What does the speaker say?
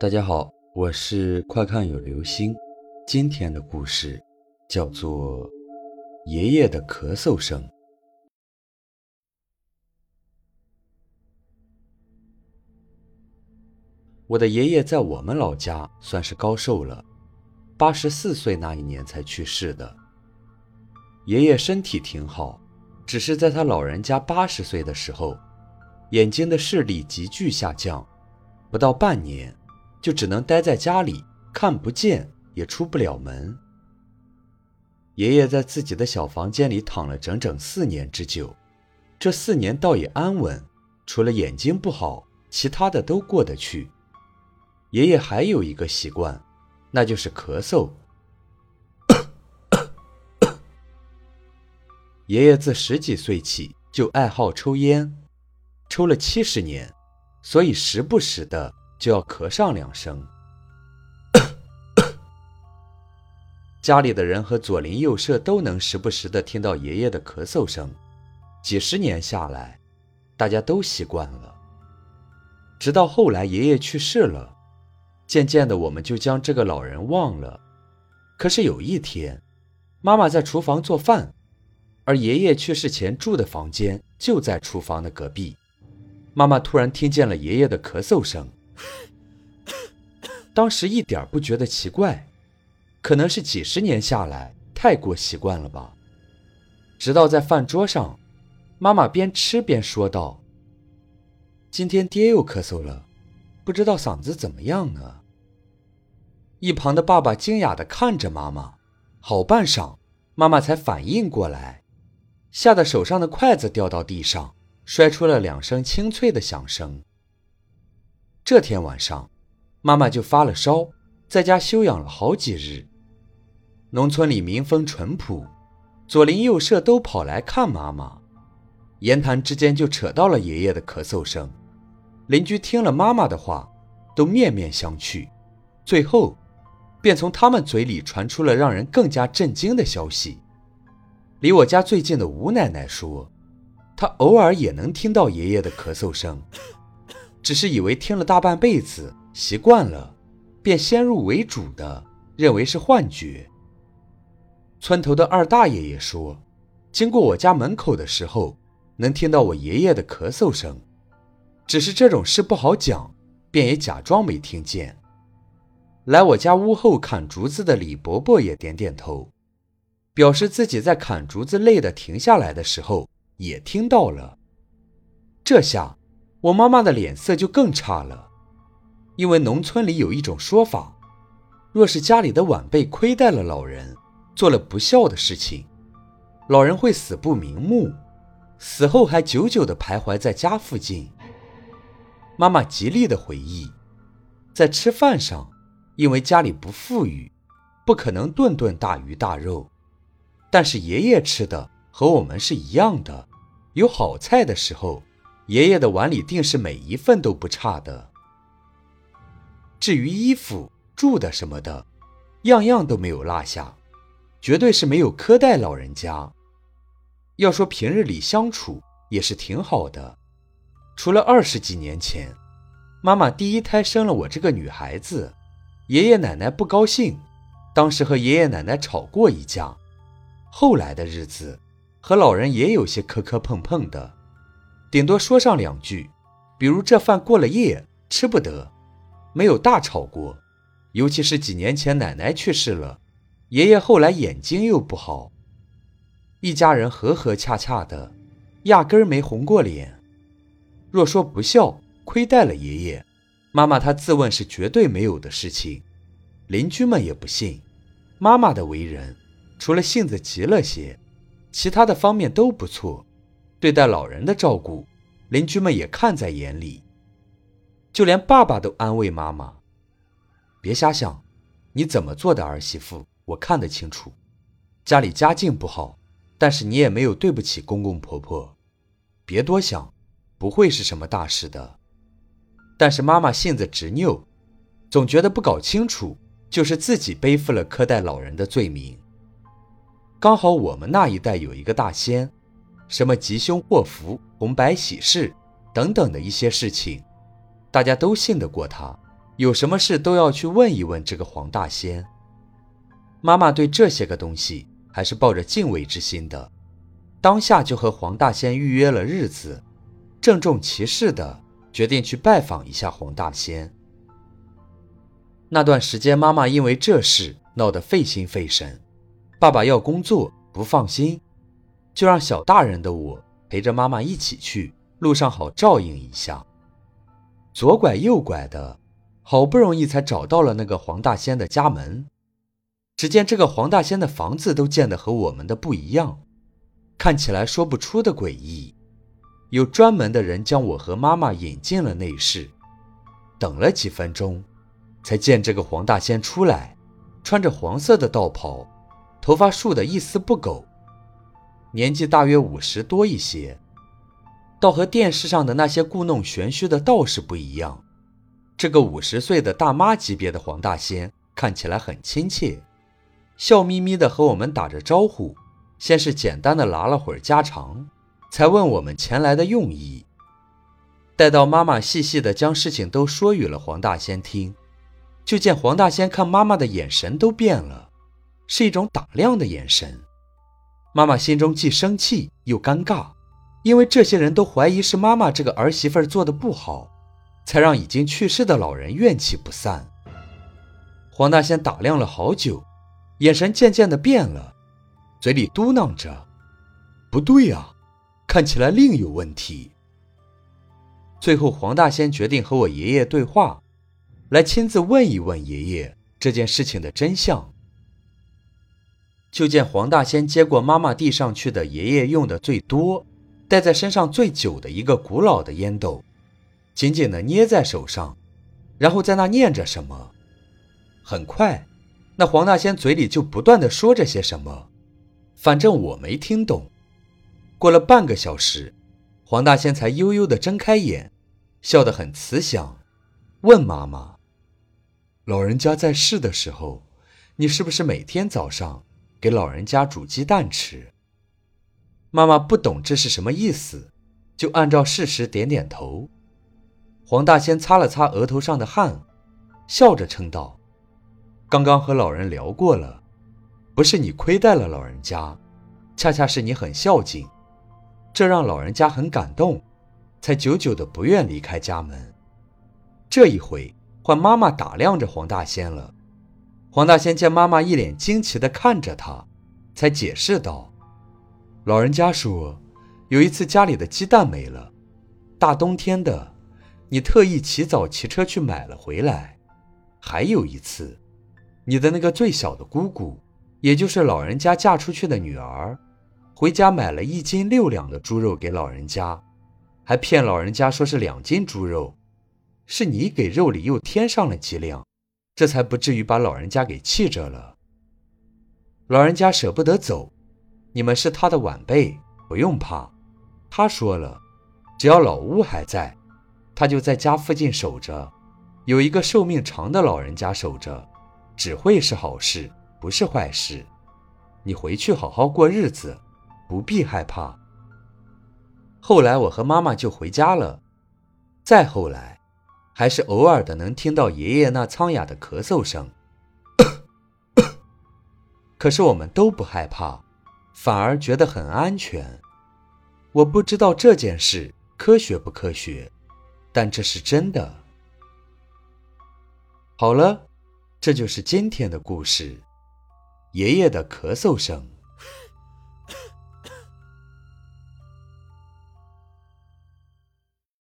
大家好，我是快看有流星。今天的故事叫做《爷爷的咳嗽声》。我的爷爷在我们老家算是高寿了，八十四岁那一年才去世的。爷爷身体挺好，只是在他老人家八十岁的时候，眼睛的视力急剧下降，不到半年。就只能待在家里，看不见也出不了门。爷爷在自己的小房间里躺了整整四年之久，这四年倒也安稳，除了眼睛不好，其他的都过得去。爷爷还有一个习惯，那就是咳嗽。爷爷自十几岁起就爱好抽烟，抽了七十年，所以时不时的。就要咳上两声。家里的人和左邻右舍都能时不时的听到爷爷的咳嗽声，几十年下来，大家都习惯了。直到后来爷爷去世了，渐渐的我们就将这个老人忘了。可是有一天，妈妈在厨房做饭，而爷爷去世前住的房间就在厨房的隔壁，妈妈突然听见了爷爷的咳嗽声。当时一点不觉得奇怪，可能是几十年下来太过习惯了吧。直到在饭桌上，妈妈边吃边说道：“今天爹又咳嗽了，不知道嗓子怎么样呢？”一旁的爸爸惊讶地看着妈妈，好半晌，妈妈才反应过来，吓得手上的筷子掉到地上，摔出了两声清脆的响声。这天晚上，妈妈就发了烧，在家休养了好几日。农村里民风淳朴，左邻右舍都跑来看妈妈，言谈之间就扯到了爷爷的咳嗽声。邻居听了妈妈的话，都面面相觑，最后，便从他们嘴里传出了让人更加震惊的消息：离我家最近的吴奶奶说，她偶尔也能听到爷爷的咳嗽声。只是以为听了大半辈子习惯了，便先入为主的认为是幻觉。村头的二大爷也说，经过我家门口的时候，能听到我爷爷的咳嗽声。只是这种事不好讲，便也假装没听见。来我家屋后砍竹子的李伯伯也点点头，表示自己在砍竹子累得停下来的时候也听到了。这下。我妈妈的脸色就更差了，因为农村里有一种说法：若是家里的晚辈亏待了老人，做了不孝的事情，老人会死不瞑目，死后还久久地徘徊在家附近。妈妈极力的回忆，在吃饭上，因为家里不富裕，不可能顿顿大鱼大肉，但是爷爷吃的和我们是一样的，有好菜的时候。爷爷的碗里定是每一份都不差的。至于衣服、住的什么的，样样都没有落下，绝对是没有苛待老人家。要说平日里相处也是挺好的，除了二十几年前，妈妈第一胎生了我这个女孩子，爷爷奶奶不高兴，当时和爷爷奶奶吵过一架。后来的日子，和老人也有些磕磕碰碰的。顶多说上两句，比如这饭过了夜吃不得，没有大吵过。尤其是几年前奶奶去世了，爷爷后来眼睛又不好，一家人和和洽洽的，压根儿没红过脸。若说不孝亏待了爷爷，妈妈她自问是绝对没有的事情，邻居们也不信。妈妈的为人，除了性子急了些，其他的方面都不错。对待老人的照顾，邻居们也看在眼里。就连爸爸都安慰妈妈：“别瞎想，你怎么做的儿媳妇，我看得清楚。家里家境不好，但是你也没有对不起公公婆婆。别多想，不会是什么大事的。”但是妈妈性子执拗，总觉得不搞清楚，就是自己背负了苛待老人的罪名。刚好我们那一代有一个大仙。什么吉凶祸福、红白喜事等等的一些事情，大家都信得过他，有什么事都要去问一问这个黄大仙。妈妈对这些个东西还是抱着敬畏之心的，当下就和黄大仙预约了日子，郑重其事的决定去拜访一下黄大仙。那段时间，妈妈因为这事闹得费心费神，爸爸要工作不放心，就让小大人的我陪着妈妈一起去，路上好照应一下。左拐右拐的，好不容易才找到了那个黄大仙的家门。只见这个黄大仙的房子都建得和我们的不一样，看起来说不出的诡异。有专门的人将我和妈妈引进了内室，等了几分钟，才见这个黄大仙出来，穿着黄色的道袍，头发竖得一丝不苟，年纪大约五十多一些，倒和电视上的那些故弄玄虚的道士不一样。这个五十岁的大妈级别的黄大仙看起来很亲切。笑眯眯地和我们打着招呼，先是简单的拉了会儿家常，才问我们前来的用意。待到妈妈细细地将事情都说与了黄大仙听，就见黄大仙看妈妈的眼神都变了，是一种打量的眼神。妈妈心中既生气又尴尬，因为这些人都怀疑是妈妈这个儿媳妇做的不好，才让已经去世的老人怨气不散。黄大仙打量了好久。眼神渐渐的变了，嘴里嘟囔着：“不对呀，看起来另有问题。”最后，黄大仙决定和我爷爷对话，来亲自问一问爷爷这件事情的真相。就见黄大仙接过妈妈递上去的爷爷用的最多、戴在身上最久的一个古老的烟斗，紧紧的捏在手上，然后在那念着什么。很快。那黄大仙嘴里就不断的说着些什么，反正我没听懂。过了半个小时，黄大仙才悠悠的睁开眼，笑得很慈祥，问妈妈：“老人家在世的时候，你是不是每天早上给老人家煮鸡蛋吃？”妈妈不懂这是什么意思，就按照事实点点头。黄大仙擦了擦额头上的汗，笑着称道。刚刚和老人聊过了，不是你亏待了老人家，恰恰是你很孝敬，这让老人家很感动，才久久的不愿离开家门。这一回换妈妈打量着黄大仙了。黄大仙见妈妈一脸惊奇的看着他，才解释道：“老人家说，有一次家里的鸡蛋没了，大冬天的，你特意起早骑车去买了回来。还有一次。”你的那个最小的姑姑，也就是老人家嫁出去的女儿，回家买了一斤六两的猪肉给老人家，还骗老人家说是两斤猪肉，是你给肉里又添上了几两，这才不至于把老人家给气着了。老人家舍不得走，你们是他的晚辈，不用怕。他说了，只要老屋还在，他就在家附近守着，有一个寿命长的老人家守着。只会是好事，不是坏事。你回去好好过日子，不必害怕。后来我和妈妈就回家了，再后来，还是偶尔的能听到爷爷那苍哑的咳嗽声。可是我们都不害怕，反而觉得很安全。我不知道这件事科学不科学，但这是真的。好了。这就是今天的故事，爷爷的咳嗽声。